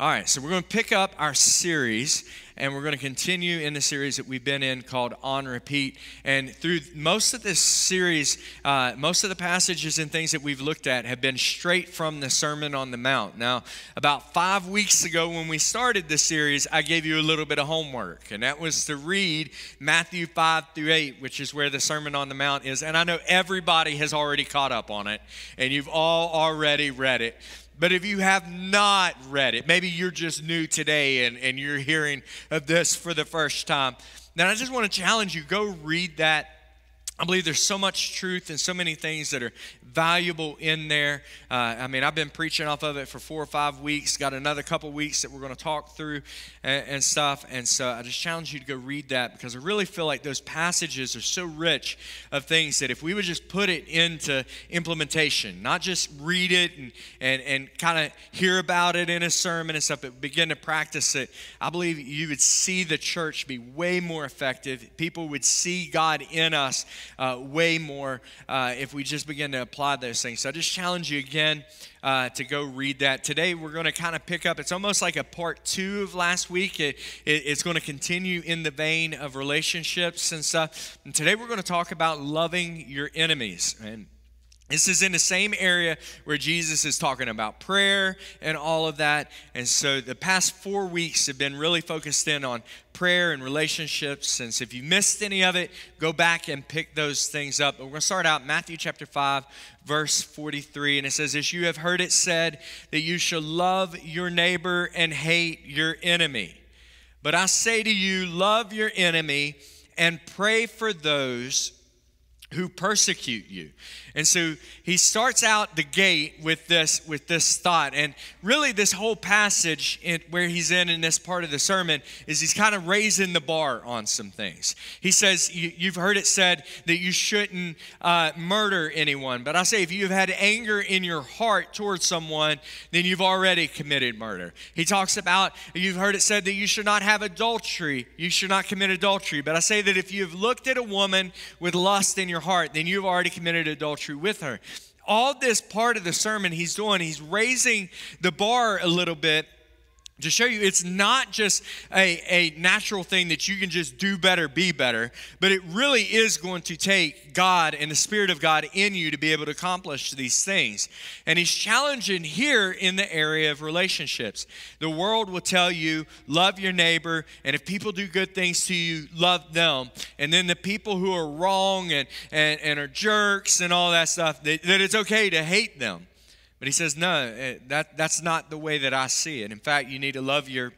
All right, so we're going to pick up our series and we're going to continue in the series that we've been in called On Repeat. And through most of this series, uh, most of the passages and things that we've looked at have been straight from the Sermon on the Mount. Now, about five weeks ago when we started this series, I gave you a little bit of homework, and that was to read Matthew 5 through 8, which is where the Sermon on the Mount is. And I know everybody has already caught up on it, and you've all already read it. But if you have not read it, maybe you're just new today and, and you're hearing of this for the first time, then I just want to challenge you go read that. I believe there's so much truth and so many things that are valuable in there. Uh, I mean, I've been preaching off of it for four or five weeks, got another couple weeks that we're going to talk through and, and, stuff. And so I just challenge you to go read that because I really feel like those passages are so rich of things that if we would just put it into implementation, not just read it and, and, and kind of hear about it in a sermon and stuff, but begin to practice it, I believe you would see the church be way more effective. People would see God in us uh, way more uh, if we just begin to apply those things. So I just challenge you again uh, to go read that. Today we're going to kind of pick up, it's almost like a part two of last week. It, it, it's going to continue in the vein of relationships and stuff. And today we're going to talk about loving your enemies. And this is in the same area where Jesus is talking about prayer and all of that. And so the past four weeks have been really focused in on prayer and relationships. And so if you missed any of it, go back and pick those things up. But we're going to start out Matthew chapter 5, verse 43. And it says, As you have heard it said, that you shall love your neighbor and hate your enemy. But I say to you, love your enemy and pray for those who persecute you. And so he starts out the gate with this with this thought. And really this whole passage in, where he's in in this part of the sermon is he's kind of raising the bar on some things. He says you, have heard it said that you shouldn't uh, murder anyone. But I say if you've had anger in your heart towards someone, then you've already committed murder. He talks about you've heard it said that you should not have adultery. You should not commit adultery. But I say that if you've looked at a woman with lust in your heart, then you've already committed adultery with her. All this part of the sermon he's doing, he's raising the bar a little bit to show you it's not just a, a natural thing that you can just do better, be better, but it really is going to take God and the Spirit of God in you to be able to accomplish these things. And He's challenging here in the area of relationships. The world will tell you, love your neighbor, and if people do good things to you, love them. And then the people who are wrong and, and, and are jerks and all that stuff, that, that it's okay to hate them. But he says, no, eh, that, that's not the way that I see it. In fact, you need to love your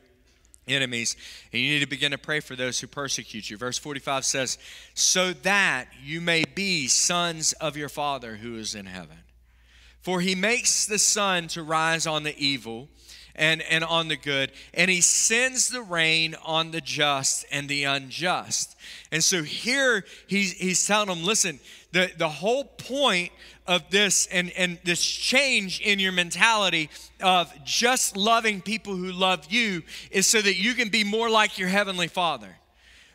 enemies and you need to begin to pray for those who persecute you. Verse 45 says, so that you may be sons of your Father who is in heaven. For he makes the sun to rise on the evil and, and on the good, and he sends the rain on the just and the unjust. And so here he's, he's telling them, listen, the, the whole point of this and, and this change in your mentality of just loving people who love you is so that you can be more like your heavenly father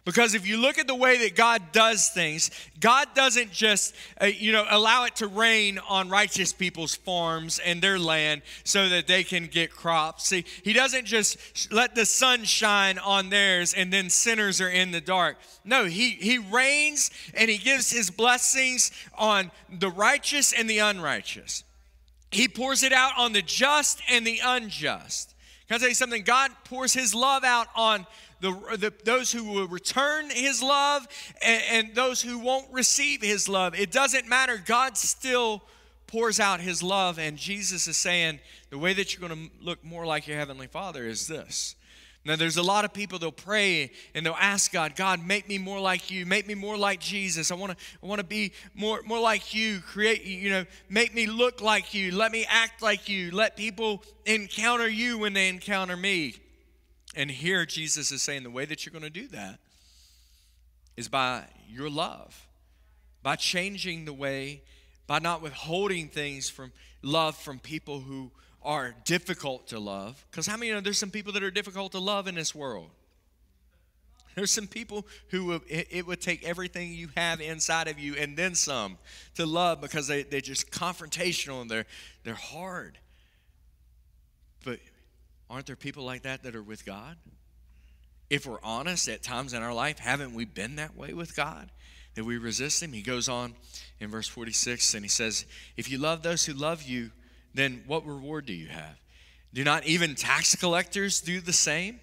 because if you look at the way that God does things, God doesn't just, uh, you know, allow it to rain on righteous people's farms and their land so that they can get crops. See, He doesn't just let the sun shine on theirs and then sinners are in the dark. No, He, he rains and He gives His blessings on the righteous and the unrighteous. He pours it out on the just and the unjust. Can I tell you something? God pours His love out on the, the, those who will return his love and, and those who won't receive his love. It doesn't matter. God still pours out his love. And Jesus is saying the way that you're going to look more like your heavenly father is this. Now, there's a lot of people they'll pray and they'll ask God, God, make me more like you, make me more like Jesus. I want to, I want to be more, more like you. Create, you know, make me look like you. Let me act like you. Let people encounter you when they encounter me. And here Jesus is saying the way that you're going to do that is by your love, by changing the way, by not withholding things from love from people who are difficult to love. Because how many know there's some people that are difficult to love in this world? There's some people who it would take everything you have inside of you and then some to love because they, they're just confrontational and they're, they're hard. But aren't there people like that that are with God? If we're honest, at times in our life, haven't we been that way with God? That we resist Him? He goes on in verse 46 and he says, If you love those who love you, then what reward do you have? Do not even tax collectors do the same?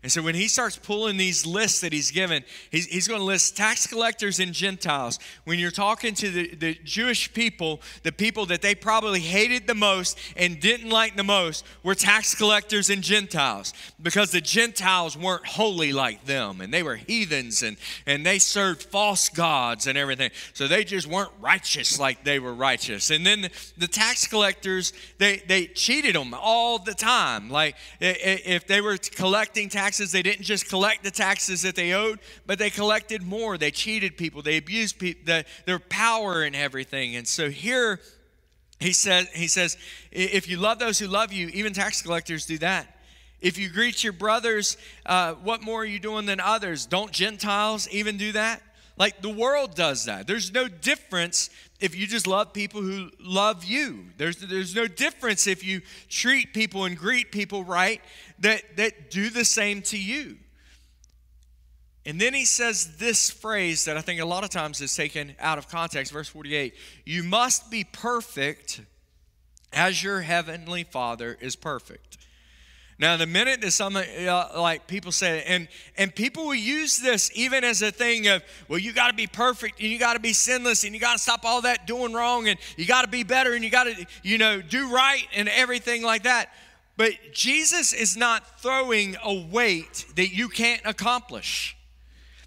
And so when he starts pulling these lists that he's given, he's, he's going to list tax collectors and Gentiles. When you're talking to the, the Jewish people, the people that they probably hated the most and didn't like the most were tax collectors and Gentiles because the Gentiles weren't holy like them and they were heathens and, and they served false gods and everything. So they just weren't righteous like they were righteous. And then the, the tax collectors, they, they cheated them all the time. Like if they were collecting tax taxes, they didn't just collect the taxes that they owed, but they collected more. They cheated people, they abused people, the, their power and everything. And so here he says, he says, if you love those who love you, even tax collectors do that. If you greet your brothers, uh, what more are you doing than others? Don't Gentiles even do that? Like the world does that. There's no difference if you just love people who love you. There's, there's no difference if you treat people and greet people right that, that do the same to you. And then he says this phrase that I think a lot of times is taken out of context, verse 48 You must be perfect as your heavenly Father is perfect. Now, the minute that some uh, like people say, and and people will use this even as a thing of, well, you got to be perfect and you got to be sinless and you got to stop all that doing wrong and you got to be better and you got to, you know, do right and everything like that. But Jesus is not throwing a weight that you can't accomplish.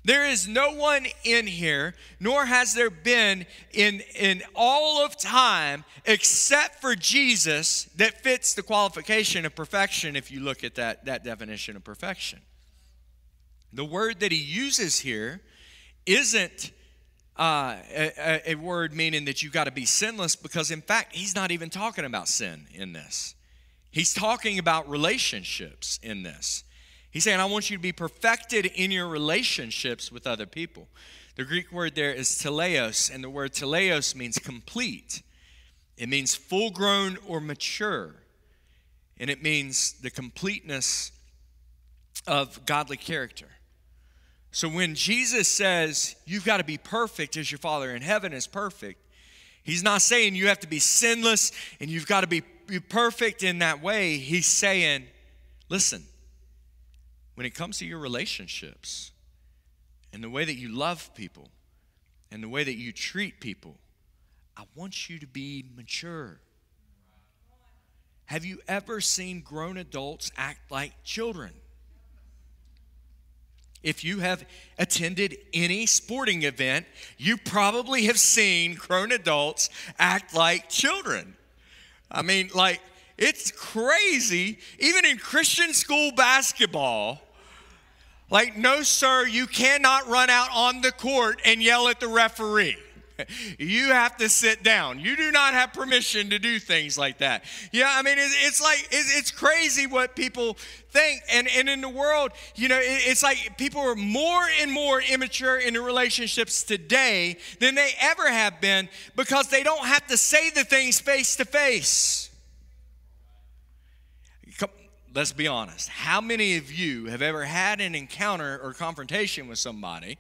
There is no one in here, nor has there been in, in all of time, except for Jesus, that fits the qualification of perfection if you look at that, that definition of perfection. The word that he uses here isn't uh, a, a word meaning that you've got to be sinless, because in fact, he's not even talking about sin in this. He's talking about relationships in this. He's saying, I want you to be perfected in your relationships with other people. The Greek word there is teleos, and the word teleos means complete. It means full grown or mature. And it means the completeness of godly character. So when Jesus says, You've got to be perfect as your Father in heaven is perfect, he's not saying you have to be sinless and you've got to be, perfect in that way. He's saying, Listen, when it comes to your relationships and the way that you love people and the way that you treat people, I want you to be mature. Have you ever seen grown adults act like children? If you have attended any sporting event, you probably have seen grown adults act like children. I mean, like, it's crazy. Even in Christian school basketball, like, no, sir, you cannot run out on the court and yell at the referee. You have to sit down. You do not have permission to do things like that. Yeah, I mean, it's, like, it's, crazy what people think. And, and in the world, you know, it's like people are more and more immature in the relationships today than they ever have been because they don't have to say the things face to face let's be honest. How many of you have ever had an encounter or confrontation with somebody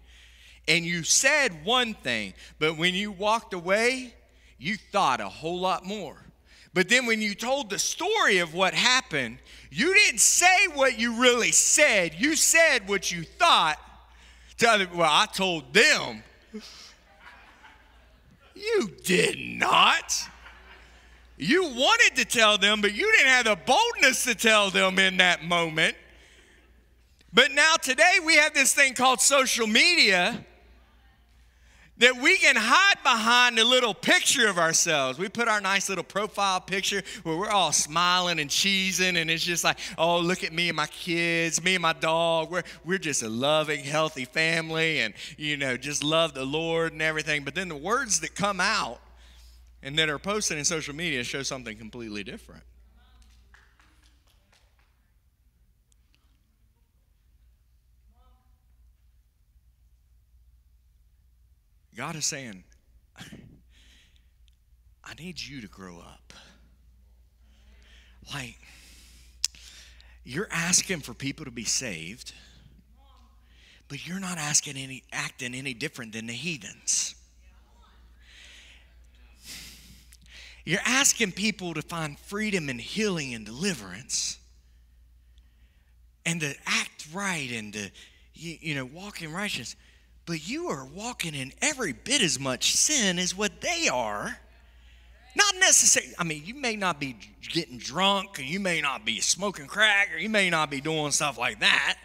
and you said one thing, but when you walked away, you thought a whole lot more? But then when you told the story of what happened, you didn't say what you really said. You said what you thought. To well, I told them. You did not. You wanted to tell them, but you didn't have the boldness to tell them in that moment. But now, today, we have this thing called social media that we can hide behind a little picture of ourselves. We put our nice little profile picture where we're all smiling and cheesing, and it's just like, oh, look at me and my kids, me and my dog. We're, we're just a loving, healthy family, and, you know, just love the Lord and everything. But then the words that come out and that are posted in social media show something completely different. God is saying, I need you to grow up. Like, you're asking for people to be saved, but you're not asking any acting any different than the heathens. You're asking people to find freedom and healing and deliverance and to act right and to you, you know walk in righteousness but you are walking in every bit as much sin as what they are. Not necessarily, I mean, you may not be getting drunk, and you may not be smoking crack, or you may not be doing stuff like that.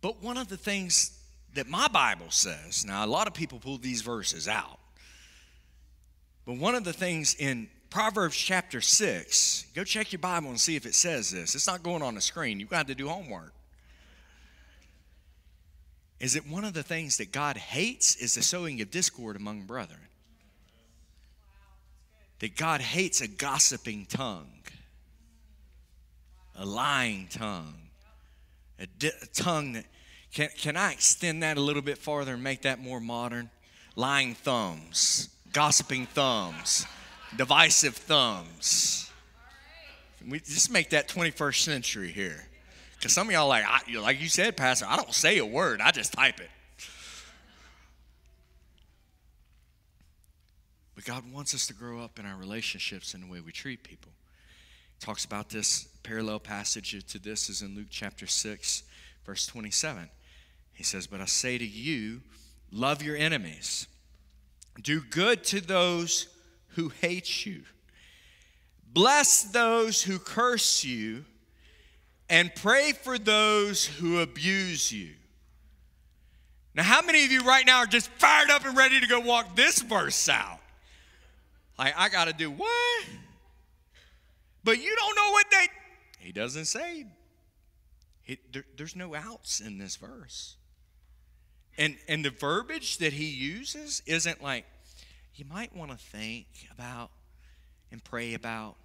But one of the things that my Bible says, now a lot of people pull these verses out, but one of the things in Proverbs chapter 6, go check your Bible and see if it says this. It's not going on the screen, you've got to do homework is it one of the things that God hates is the sowing of discord among brethren. That God hates a gossiping tongue, a lying tongue, a, di- a tongue that. Can, can I extend that a little bit farther and make that more modern? Lying thumbs, gossiping thumbs, divisive thumbs. We just make that 21st century here. Because some of y'all like, I, like you said, Pastor, I don't say a word, I just type it. But God wants us to grow up in our relationships and the way we treat people. He talks about this parallel passage to this is in Luke chapter 6, verse 27. He says, But I say to you, love your enemies, do good to those who hate you, bless those who curse you and pray for those who abuse you. Now, how many of you right now are just fired up and ready to go walk this verse out? Like, I got to do what? But you don't know what they. He doesn't say. There, there's no outs in this verse. And, and the verbiage that he uses isn't like, you might want to think about and pray about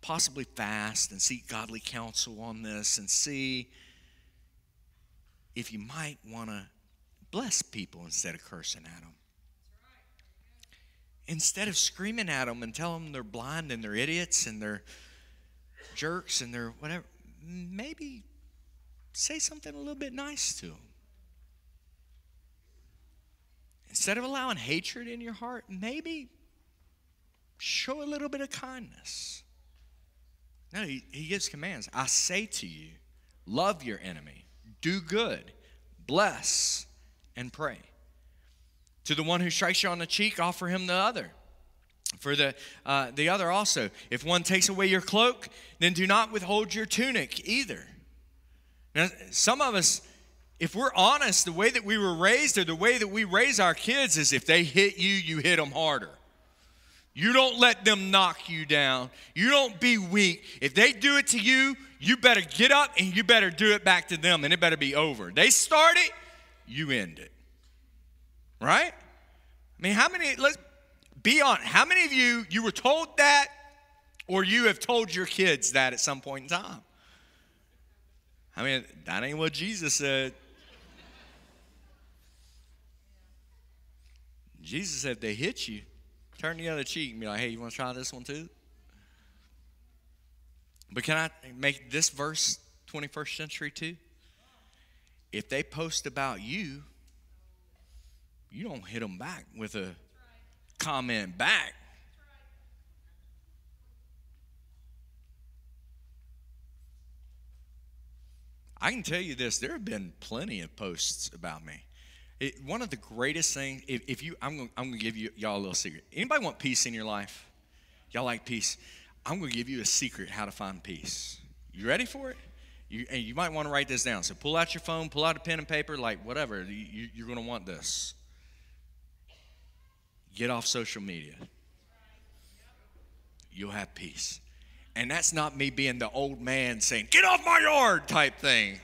possibly fast and seek godly counsel on this and see if you might want to bless people instead of cursing at them. Instead of screaming at them and tell them they're blind and they're idiots and they're jerks and they're whatever, maybe say something a little bit nice to them. Instead of allowing hatred in your heart, maybe show a little bit of kindness. No, he, he gives commands. I say to you, love your enemy, do good, bless, and pray. To the one who strikes you on the cheek, offer him the other. For the, uh, the other also, if one takes away your cloak, then do not withhold your tunic either. Now, some of us, if we're honest, the way that we were raised or the way that we raise our kids is if they hit you, you hit them harder. You don't let them knock you down. You don't be weak. If they do it to you, you better get up and you better do it back to them and it better be over. They start it, you end it. Right? I mean, how many, let's be honest, how many of you, you were told that or you have told your kids that at some point in time? I mean, that ain't what Jesus said. Jesus said, if they hit you, turn the other cheek and be like, hey, you want to try this one too? But can I make this verse 21st century too? If they post about you, you don't hit them back with a comment back. I can tell you this there have been plenty of posts about me. It, one of the greatest things, if, if you, I'm gonna, I'm gonna give you y'all a little secret. Anybody want peace in your life? Y'all like peace? I'm gonna give you a secret how to find peace. You ready for it? You, and you might want to write this down. So pull out your phone, pull out a pen and paper, like whatever. You, you're to want this. Get off social media. You'll have peace. And that's not me being the old man saying, get off my yard type thing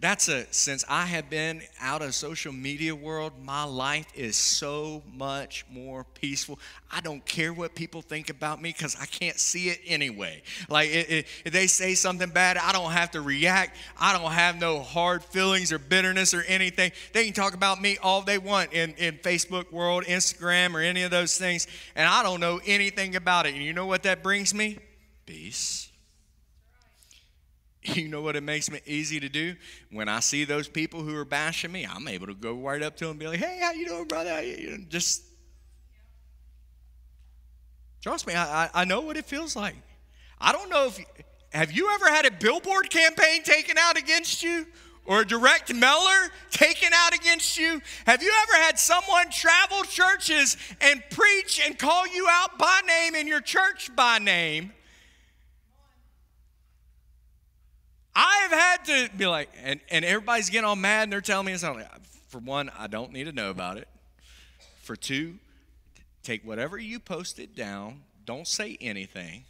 that's a since I have been out of social media world, my life is so much more peaceful. I don't care what people think about me because I can't see it anyway. Like it, it, if they say something bad, I don't have to react. I don't have no hard feelings or bitterness or anything. They can talk about me all they want in, in Facebook world, Instagram, or any of those things, and I don't know anything about it. And you know what that brings me? Peace. you know what it makes me easy to do when i see those people who are bashing me i'm able to go right up to them and be like hey how you doing brother you just trust me I, I know what it feels like i don't know if have you ever had a billboard campaign taken out against you or a direct mailer taken out against you? Have you ever had someone travel churches and preach and call you out by name in your church by name? I've had to be like, and, and everybody's getting all mad and they're telling me something. For one, I don't need to know about it. For two, take whatever you posted down, don't say anything.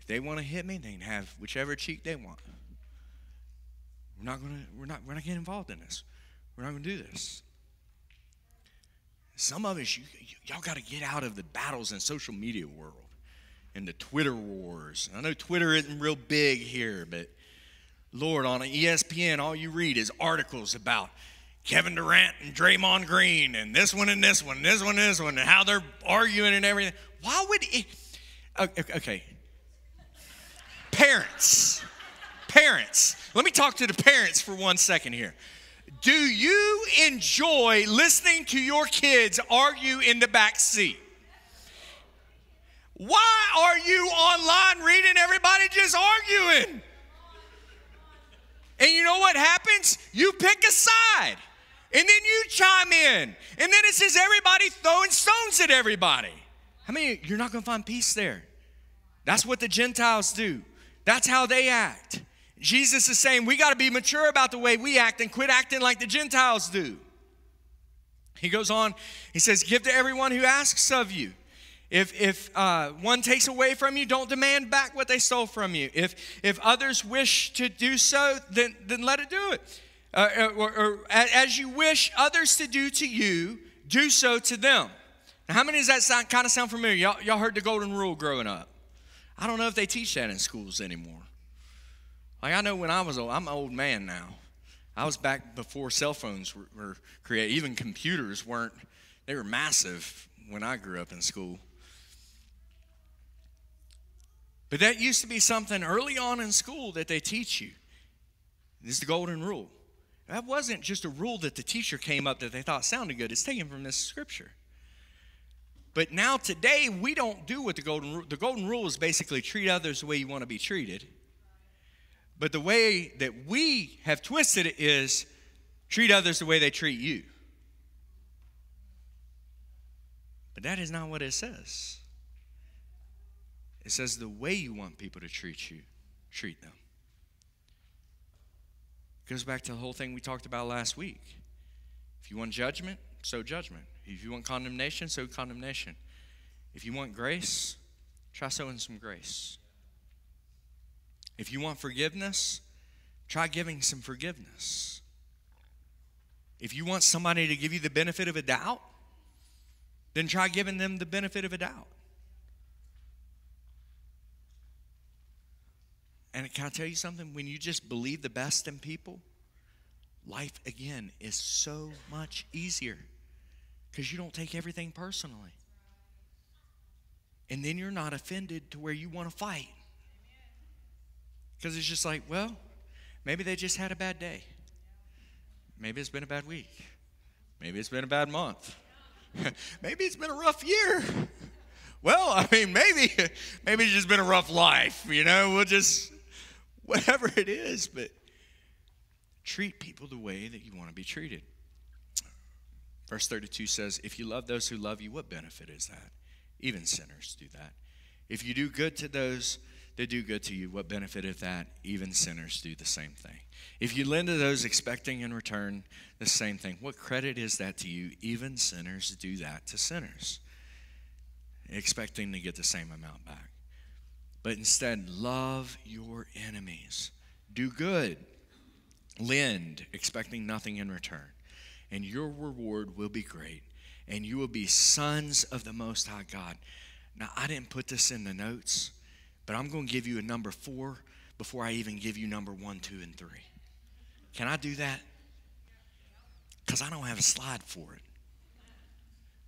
If they want to hit me, they can have whichever cheek they want. We're not gonna, we're not, we're not getting involved in this. We're not gonna do this. Some of us, you, y'all got to get out of the battles in social media world and the Twitter wars. I know Twitter isn't real big here, but Lord, on ESPN, all you read is articles about Kevin Durant and Draymond Green and this one and this one, and this one and this one, and how they're arguing and everything. Why would it? Okay. Parents. Parents. Let me talk to the parents for one second here. Do you enjoy listening to your kids argue in the back seat? Why are you online reading everybody just arguing? And you know what happens? You pick a side. And then you chime in. And then it says everybody throwing stones at everybody. I mean, you're not going to find peace there. That's what the Gentiles do. That's how they act. Jesus is saying we got to be mature about the way we act and quit acting like the Gentiles do. He goes on, he says, Give to everyone who asks of you. If, if uh, one takes away from you, don't demand back what they stole from you. If, if others wish to do so, then, then let it do it. Uh, uh or, or, as you wish others to do to you, do so to them. Now, how many does that sound, kind of sound familiar? Y'all, y'all heard the golden rule growing up. I don't know if they teach that in schools anymore. Like I know when I was old, I'm an old man now. I was back before cell phones were, were created. Even computers weren't, they were massive when I grew up in school. But that used to be something early on in school that they teach you. This is the golden rule. That wasn't just a rule that the teacher came up that they thought sounded good. It's taken from this scripture. But now today we don't do what the golden rule. The golden rule is basically treat others the way you want to be treated. But the way that we have twisted it is treat others the way they treat you. But that is not what it says. It says the way you want people to treat you, treat them. Goes back to the whole thing we talked about last week. If you want judgment, sow judgment. If you want condemnation, sow condemnation. If you want grace, try sowing some grace. If you want forgiveness, try giving some forgiveness. If you want somebody to give you the benefit of a doubt, then try giving them the benefit of a doubt. And can I tell you something? When you just believe the best in people, life again is so much easier because you don't take everything personally. And then you're not offended to where you want to fight. Because it's just like, well, maybe they just had a bad day. Maybe it's been a bad week. Maybe it's been a bad month. maybe it's been a rough year. well, I mean, maybe maybe it's just been a rough life. You know, we'll just whatever it is, but treat people the way that you want to be treated. Verse 32 says, If you love those who love you, what benefit is that? Even sinners do that. If you do good to those that do good to you, what benefit of that? Even sinners do the same thing. If you lend to those expecting in return the same thing, what credit is that to you? Even sinners do that to sinners, expecting to get the same amount back. But instead, love your enemies, do good, lend, expecting nothing in return, and your reward will be great, and you will be sons of the Most High God. Now, I didn't put this in the notes, but I'm going to give you a number four before I even give you number one, two, and three. Can I do that? Because I don't have a slide for it.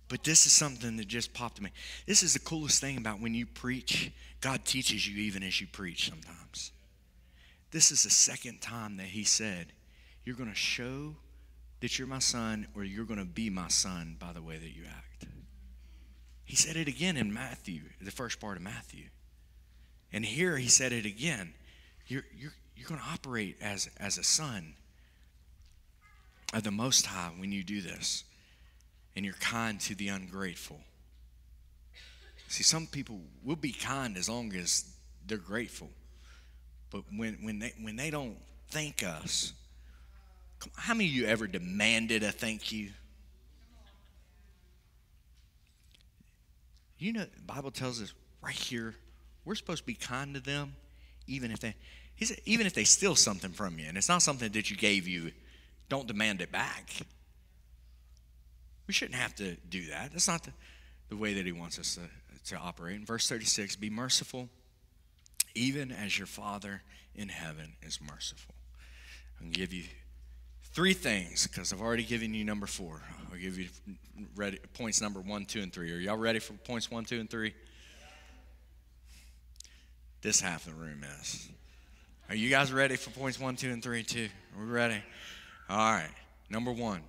But this is something that just popped to me. This is the coolest thing about when you preach. God teaches you even as you preach sometimes. This is the second time that He said, You're going to show that you're my son, or you're going to be my son by the way that you act. He said it again in Matthew, the first part of Matthew. And here he said it again. You're, you're, you're going to operate as, as a son of the Most High when you do this. And you're kind to the ungrateful. See, some people will be kind as long as they're grateful. But when, when, they, when they don't thank us, how many of you ever demanded a thank you? You know, the Bible tells us right here, we're supposed to be kind to them, even if they even if they steal something from you, and it's not something that you gave you, don't demand it back. We shouldn't have to do that. That's not the, the way that he wants us to, to operate. In verse 36, be merciful, even as your Father in heaven is merciful. I'm going to give you three things because I've already given you number four. I'll give you ready, points number one, two, and three. Are y'all ready for points one, two, and three? This half of the room is. Are you guys ready for points one, two, and three, too? Are we ready? All right. Number one,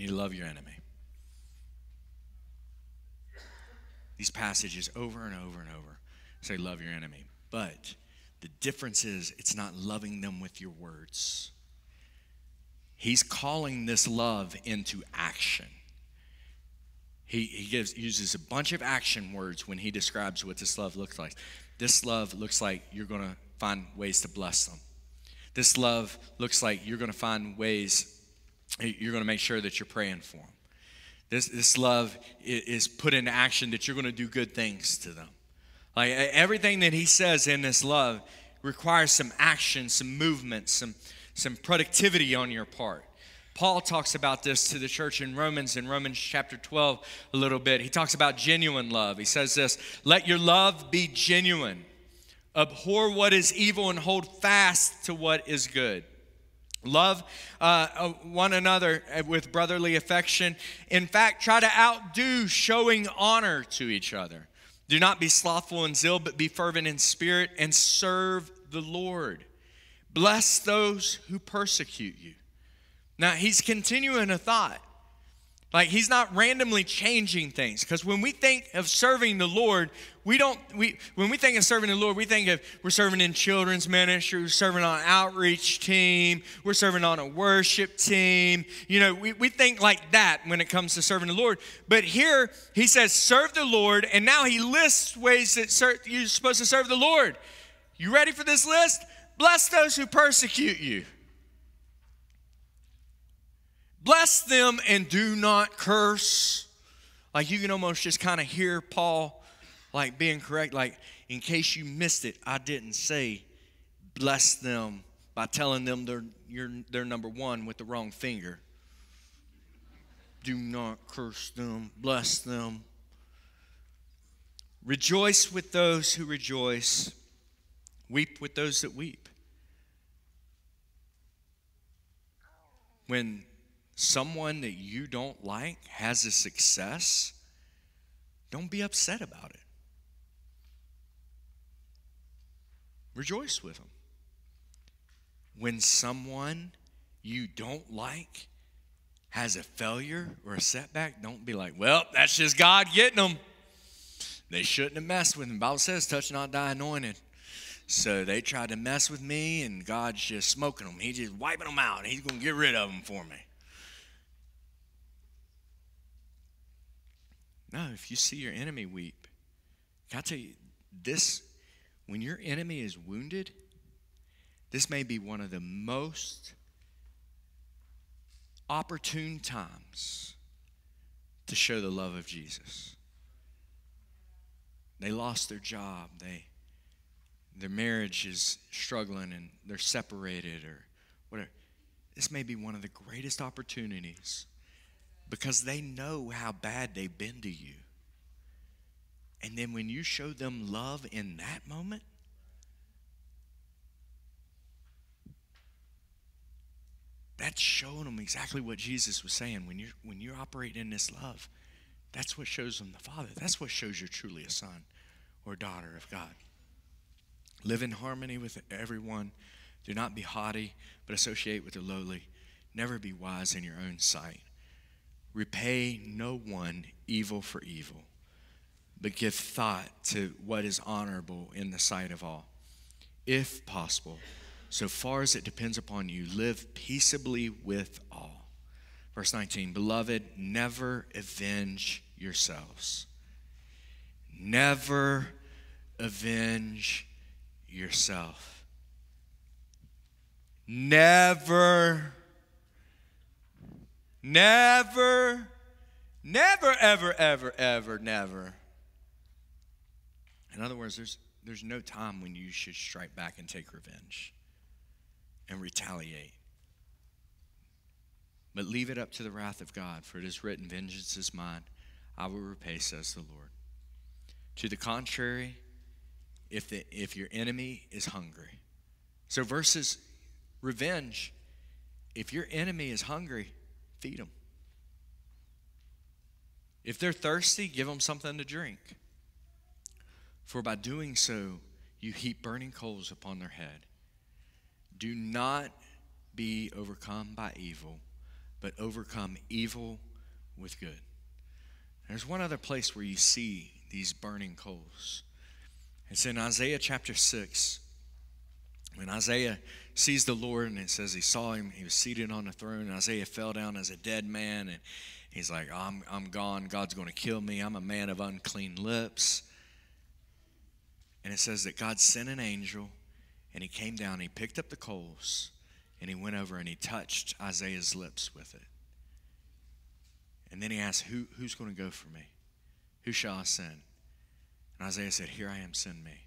you need to love your enemy. These passages over and over and over say, love your enemy. But the difference is, it's not loving them with your words. He's calling this love into action. He, he gives, uses a bunch of action words when he describes what this love looks like. This love looks like you're going to find ways to bless them. This love looks like you're going to find ways, you're going to make sure that you're praying for them. This, this love is put into action that you're going to do good things to them. Like everything that he says in this love requires some action, some movement, some, some productivity on your part. Paul talks about this to the church in Romans, in Romans chapter 12, a little bit. He talks about genuine love. He says this Let your love be genuine. Abhor what is evil and hold fast to what is good. Love uh, uh one another with brotherly affection. In fact, try to outdo showing honor to each other. Do not be slothful in zeal, but be fervent in spirit and serve the Lord. Bless those who persecute you. Now, he's continuing a thought. Like he's not randomly changing things. Because when we think of serving the Lord, we don't we when we think of serving the Lord, we think of we're serving in children's ministry, we're serving on outreach team, we're serving on a worship team. You know, we, we think like that when it comes to serving the Lord. But here he says, serve the Lord, and now he lists ways that ser- you're supposed to serve the Lord. You ready for this list? Bless those who persecute you. Bless them and do not curse. Like you can almost just kind of hear Paul like being correct. Like, in case you missed it, I didn't say bless them by telling them they're, you're, they're number one with the wrong finger. Do not curse them, bless them. Rejoice with those who rejoice, weep with those that weep. When someone that you don't like has a success, don't be upset about it. Rejoice with them. When someone you don't like has a failure or a setback, don't be like, well, that's just God getting them. They shouldn't have messed with him. The Bible says, touch not thy anointed. So they tried to mess with me, and God's just smoking them. He's just wiping them out. He's going to get rid of them for me. No, if you see your enemy weep, can I tell you this? When your enemy is wounded, this may be one of the most opportune times to show the love of Jesus. They lost their job. They their marriage is struggling and they're separated or whatever. This may be one of the greatest opportunities because they know how bad they've been to you. And then when you show them love in that moment, that's showing them exactly what Jesus was saying. When you're when you're operating in this love, that's what shows them the Father. That's what shows you're truly a son or daughter of God. Live in harmony with everyone. Do not be haughty, but associate with the lowly. Never be wise in your own sight. Repay no one evil for evil, but give thought to what is honorable in the sight of all. If possible, so far as it depends upon you, live peaceably with all. Verse 19 Beloved, never avenge yourselves. Never avenge yourself. Never, never, never, ever, ever, ever, never. In other words, there's, there's no time when you should strike back and take revenge and retaliate. But leave it up to the wrath of God, for it is written, Vengeance is mine, I will repay, says the Lord. To the contrary, if, the, if your enemy is hungry. So, versus revenge, if your enemy is hungry, feed them. If they're thirsty, give them something to drink. For by doing so, you heap burning coals upon their head. Do not be overcome by evil, but overcome evil with good. There's one other place where you see these burning coals. It's in Isaiah chapter 6. When Isaiah sees the Lord and it says he saw him, he was seated on the throne, and Isaiah fell down as a dead man, and he's like, I'm, I'm gone. God's going to kill me. I'm a man of unclean lips. And it says that God sent an angel, and he came down, and he picked up the coals, and he went over and he touched Isaiah's lips with it. And then he asked, Who, Who's going to go for me? Who shall I send? And Isaiah said, Here I am, send me.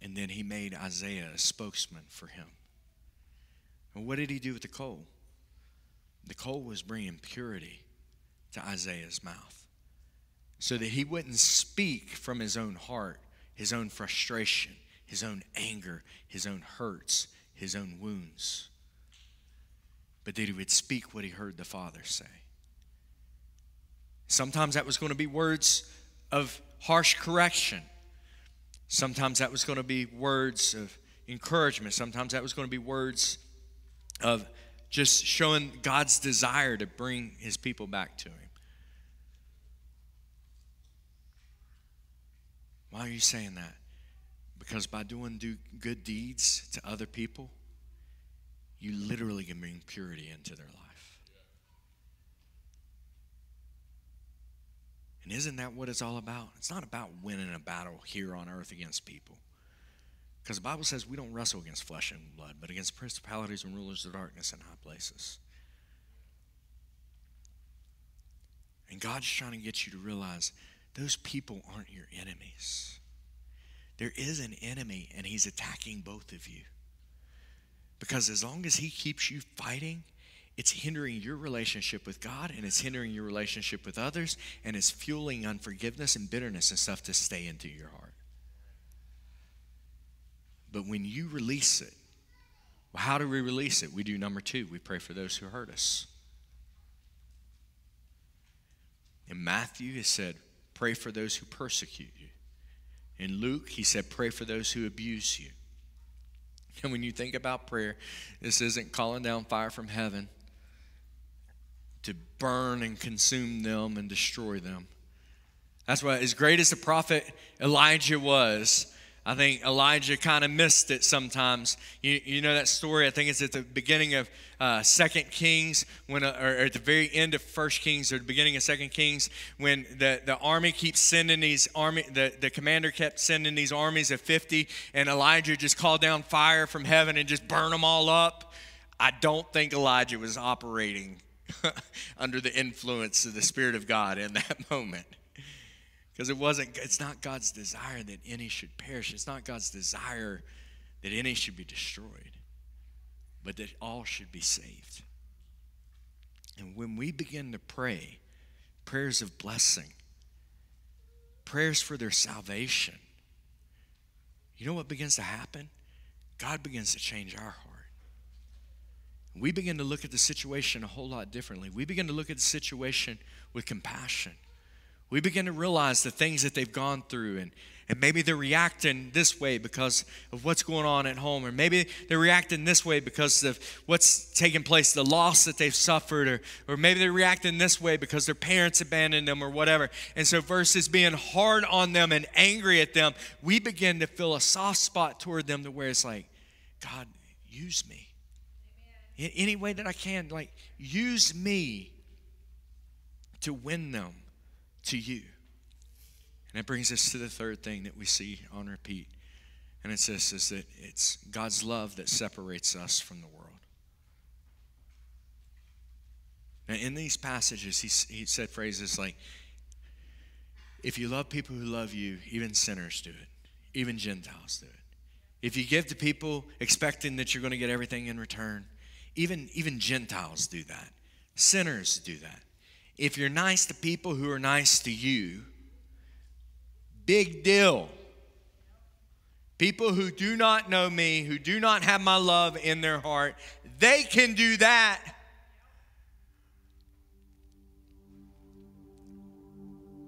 And then he made Isaiah a spokesman for him. And what did he do with the coal? The coal was bringing purity to Isaiah's mouth so that he wouldn't speak from his own heart, his own frustration, his own anger, his own hurts, his own wounds, but that he would speak what he heard the Father say. Sometimes that was going to be words of harsh correction. Sometimes that was going to be words of encouragement. Sometimes that was going to be words of just showing God's desire to bring his people back to him. Why are you saying that? Because by doing do good deeds to other people, you literally can bring purity into their life. And isn't that what it's all about? It's not about winning a battle here on earth against people. Because the Bible says we don't wrestle against flesh and blood, but against principalities and rulers of darkness in high places. And God's trying to get you to realize those people aren't your enemies. There is an enemy, and he's attacking both of you. Because as long as he keeps you fighting, it's hindering your relationship with God and it's hindering your relationship with others and it's fueling unforgiveness and bitterness and stuff to stay into your heart. But when you release it, how do we release it? We do number two, we pray for those who hurt us. In Matthew, he said, pray for those who persecute you. In Luke, he said, pray for those who abuse you. And when you think about prayer, this isn't calling down fire from heaven to burn and consume them and destroy them. That's why, as great as the prophet Elijah was, I think Elijah kind of missed it sometimes. You, you know that story? I think it's at the beginning of uh, Second Kings, when, uh, or at the very end of First Kings, or the beginning of Second Kings, when the, the army keeps sending these army, the, the commander kept sending these armies of 50, and Elijah just called down fire from heaven and just burned them all up. I don't think Elijah was operating under the influence of the Spirit of God in that moment. Because it wasn't, it's not God's desire that any should perish. It's not God's desire that any should be destroyed, but that all should be saved. And when we begin to pray prayers of blessing, prayers for their salvation, you know what begins to happen? God begins to change our heart. We begin to look at the situation a whole lot differently. We begin to look at the situation with compassion we begin to realize the things that they've gone through and, and maybe they're reacting this way because of what's going on at home or maybe they're reacting this way because of what's taking place the loss that they've suffered or, or maybe they're reacting this way because their parents abandoned them or whatever. And so versus being hard on them and angry at them we begin to feel a soft spot toward them to where it's like god use me. In any way that i can like use me to win them to you. And it brings us to the third thing that we see on repeat. And it's this is that it's God's love that separates us from the world. Now, in these passages, he, he said phrases like, if you love people who love you, even sinners do it, even Gentiles do it. If you give to people expecting that you're going to get everything in return, even, even Gentiles do that. Sinners do that if you're nice to people who are nice to you, big deal. People who do not know me, who do not have my love in their heart, they can do that.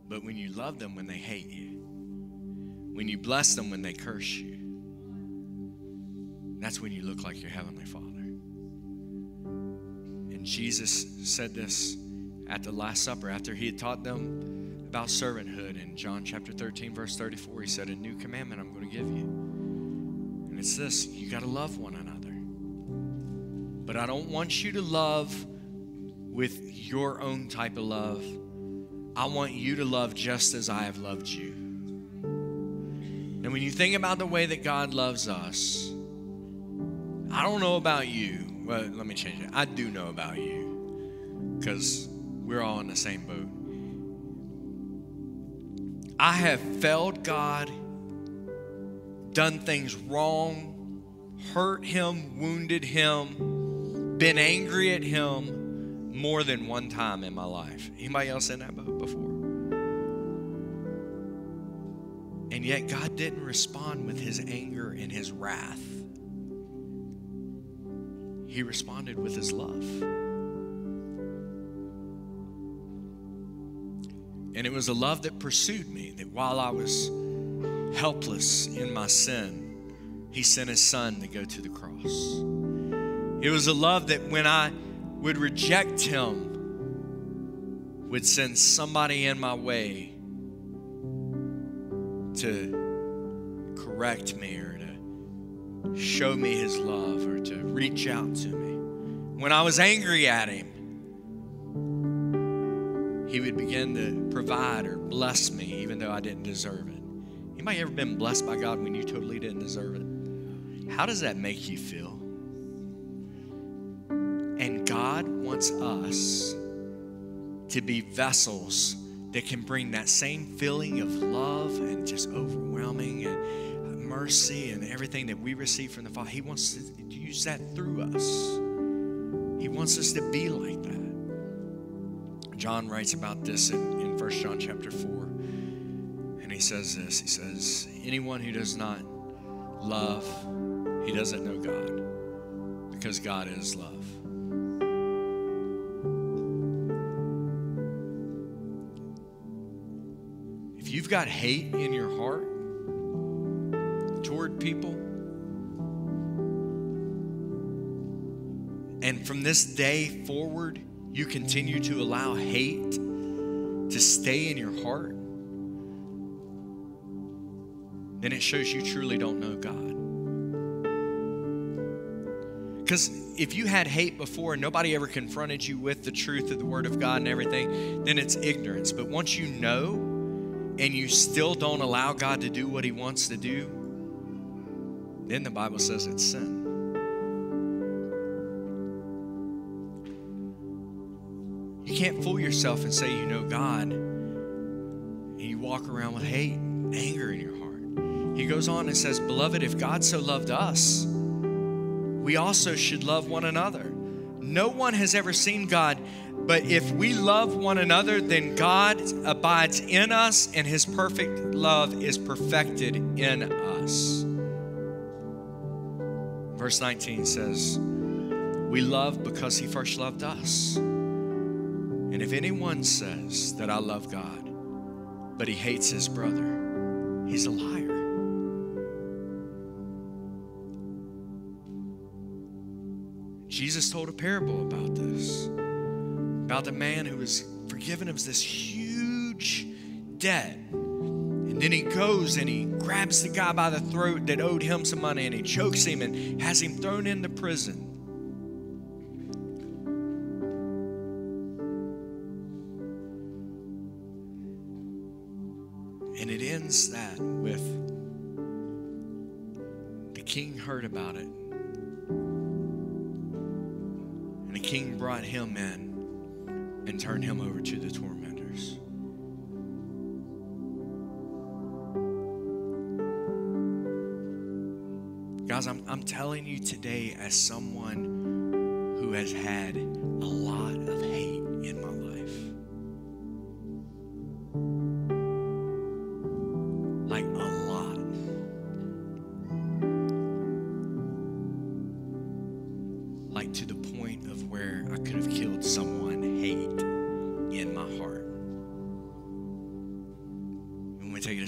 But when you love them when they hate you, when you bless them when they curse you, that's when you look like your Heavenly Father. And Jesus said this at the Last Supper after he had taught them about servanthood in John chapter 13, verse 34. He said, A new commandment I'm going to give you. And it's this you got to love one another. But I don't want you to love with your own type of love. I want you to love just as I have loved you. And when you think about the way that God loves us, I don't know about you. Well, let me change it. I do know about you because we're all in the same boat. I have failed God, done things wrong, hurt Him, wounded Him, been angry at Him more than one time in my life. Anybody else in that boat before? And yet God didn't respond with His anger and His wrath. He responded with His love. And it was a love that pursued me, that while I was helpless in my sin, He sent His Son to go to the cross. It was a love that when I would reject Him, would send somebody in my way to correct me or to show me His love or to reach out to me. When I was angry at Him, he would begin to provide or bless me even though I didn't deserve it. Anybody ever been blessed by God when you totally didn't deserve it? How does that make you feel? And God wants us to be vessels that can bring that same feeling of love and just overwhelming and mercy and everything that we receive from the Father. He wants to use that through us. He wants us to be like that. John writes about this in, in 1 John chapter 4. And he says this He says, Anyone who does not love, he doesn't know God, because God is love. If you've got hate in your heart toward people, and from this day forward, you continue to allow hate to stay in your heart, then it shows you truly don't know God. Because if you had hate before and nobody ever confronted you with the truth of the Word of God and everything, then it's ignorance. But once you know and you still don't allow God to do what He wants to do, then the Bible says it's sin. Can't fool yourself and say you know God and you walk around with hate, and anger in your heart. He goes on and says, Beloved, if God so loved us, we also should love one another. No one has ever seen God, but if we love one another, then God abides in us and his perfect love is perfected in us. Verse 19 says, We love because he first loved us. And if anyone says that I love God, but he hates his brother, he's a liar. Jesus told a parable about this about the man who was forgiven of this huge debt. And then he goes and he grabs the guy by the throat that owed him some money and he chokes him and has him thrown into prison. Heard about it And the king brought him in and turned him over to the tormentors. Guys, I'm, I'm telling you today, as someone who has had a lot of hate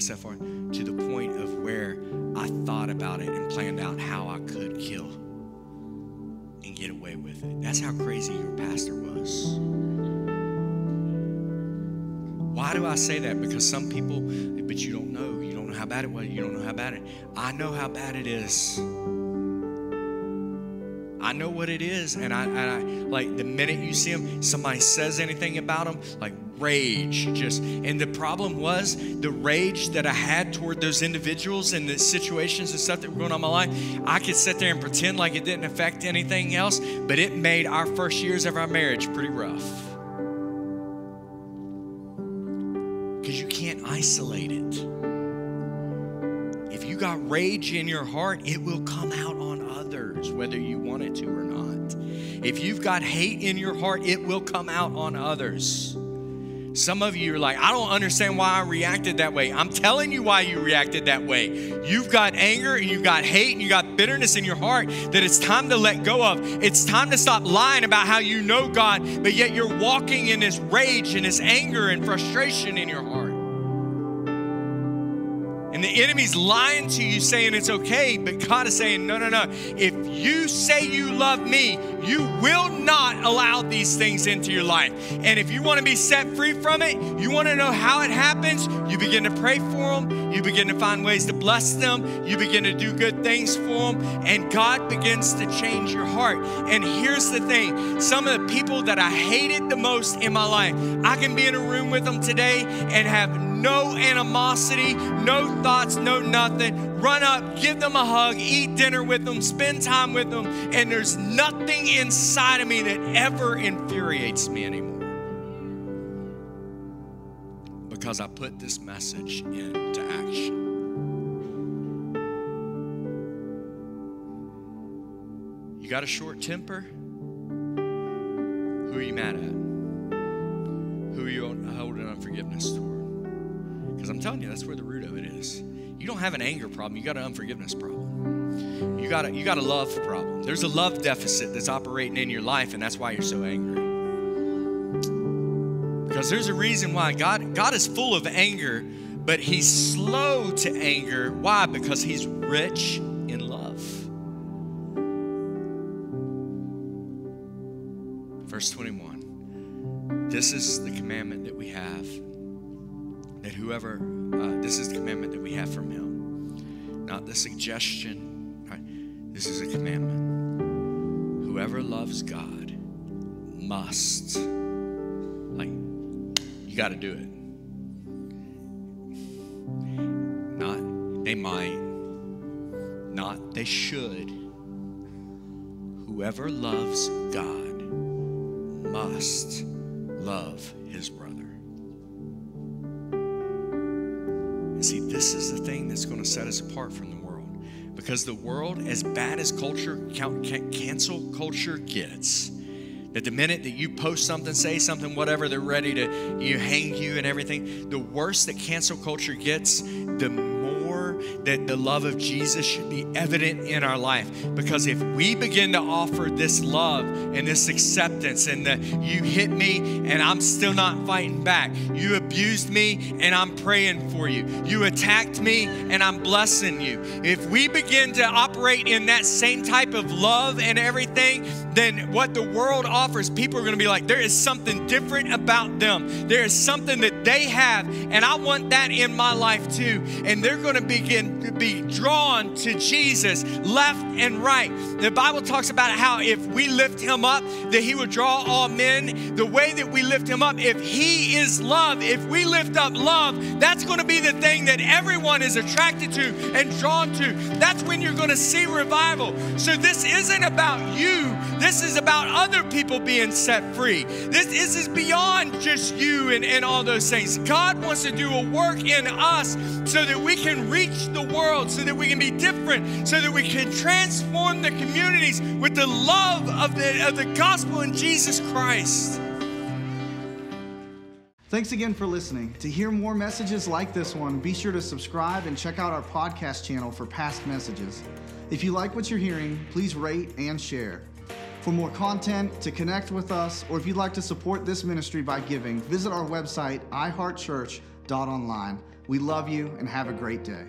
Step forward, to the point of where I thought about it and planned out how I could kill and get away with it. That's how crazy your pastor was. Why do I say that? Because some people, but you don't know. You don't know how bad it was. You don't know how bad it. I know how bad it is. I know what it is, and I, and I like the minute you see them, somebody says anything about them, like rage just. And the problem was the rage that I had toward those individuals and the situations and stuff that were going on in my life. I could sit there and pretend like it didn't affect anything else, but it made our first years of our marriage pretty rough. Because you can't isolate it. If you got rage in your heart, it will come out on others, whether you want it to or not. If you've got hate in your heart, it will come out on others. Some of you are like, I don't understand why I reacted that way. I'm telling you why you reacted that way. You've got anger and you've got hate and you got bitterness in your heart that it's time to let go of. It's time to stop lying about how you know God, but yet you're walking in this rage and this anger and frustration in your heart. And the enemy's lying to you saying it's okay, but God is saying, no, no, no. If you say you love me, you will not allow these things into your life. And if you want to be set free from it, you want to know how it happens, you begin to pray for them, you begin to find ways to bless them, you begin to do good things for them, and God begins to change your heart. And here's the thing some of the people that I hated the most in my life, I can be in a room with them today and have no animosity, no thoughts, no nothing. Run up, give them a hug, eat dinner with them, spend time with them, and there's nothing inside of me that ever infuriates me anymore. Because I put this message into action. You got a short temper? Who are you mad at? Who are you holding unforgiveness toward? Because I'm telling you, that's where the root of it is. You don't have an anger problem, you got an unforgiveness problem. You got a, you got a love problem. There's a love deficit that's operating in your life, and that's why you're so angry. Because there's a reason why God, God is full of anger, but He's slow to anger. Why? Because He's rich in love. Verse 21 This is the commandment that we have that whoever, uh, this is the commandment that we have from him, not the suggestion. Right? This is a commandment. Whoever loves God must. Like, you got to do it. Not they might, not they should. Whoever loves God must love his brother. And see, this is the thing that's going to set us apart from the world. Because the world, as bad as culture, cancel culture gets, that the minute that you post something, say something, whatever, they're ready to you hang you and everything. The worse that cancel culture gets, the that the love of Jesus should be evident in our life. Because if we begin to offer this love and this acceptance, and that you hit me and I'm still not fighting back, you abused me and I'm praying for you, you attacked me and I'm blessing you. If we begin to operate in that same type of love and everything, then what the world offers, people are going to be like, there is something different about them. There is something that they have, and I want that in my life too. And they're going to begin be drawn to Jesus left and right. The Bible talks about how if we lift him up, that he will draw all men. The way that we lift him up, if he is love, if we lift up love, that's going to be the thing that everyone is attracted to and drawn to. That's when you're going to see revival. So this isn't about you. This is about other people being set free. This, this is beyond just you and, and all those things. God wants to do a work in us so that we can reach the world, so that we can be different, so that we can transform the communities with the love of the, of the gospel in Jesus Christ. Thanks again for listening. To hear more messages like this one, be sure to subscribe and check out our podcast channel for past messages. If you like what you're hearing, please rate and share. For more content, to connect with us, or if you'd like to support this ministry by giving, visit our website, iheartchurch.online. We love you and have a great day.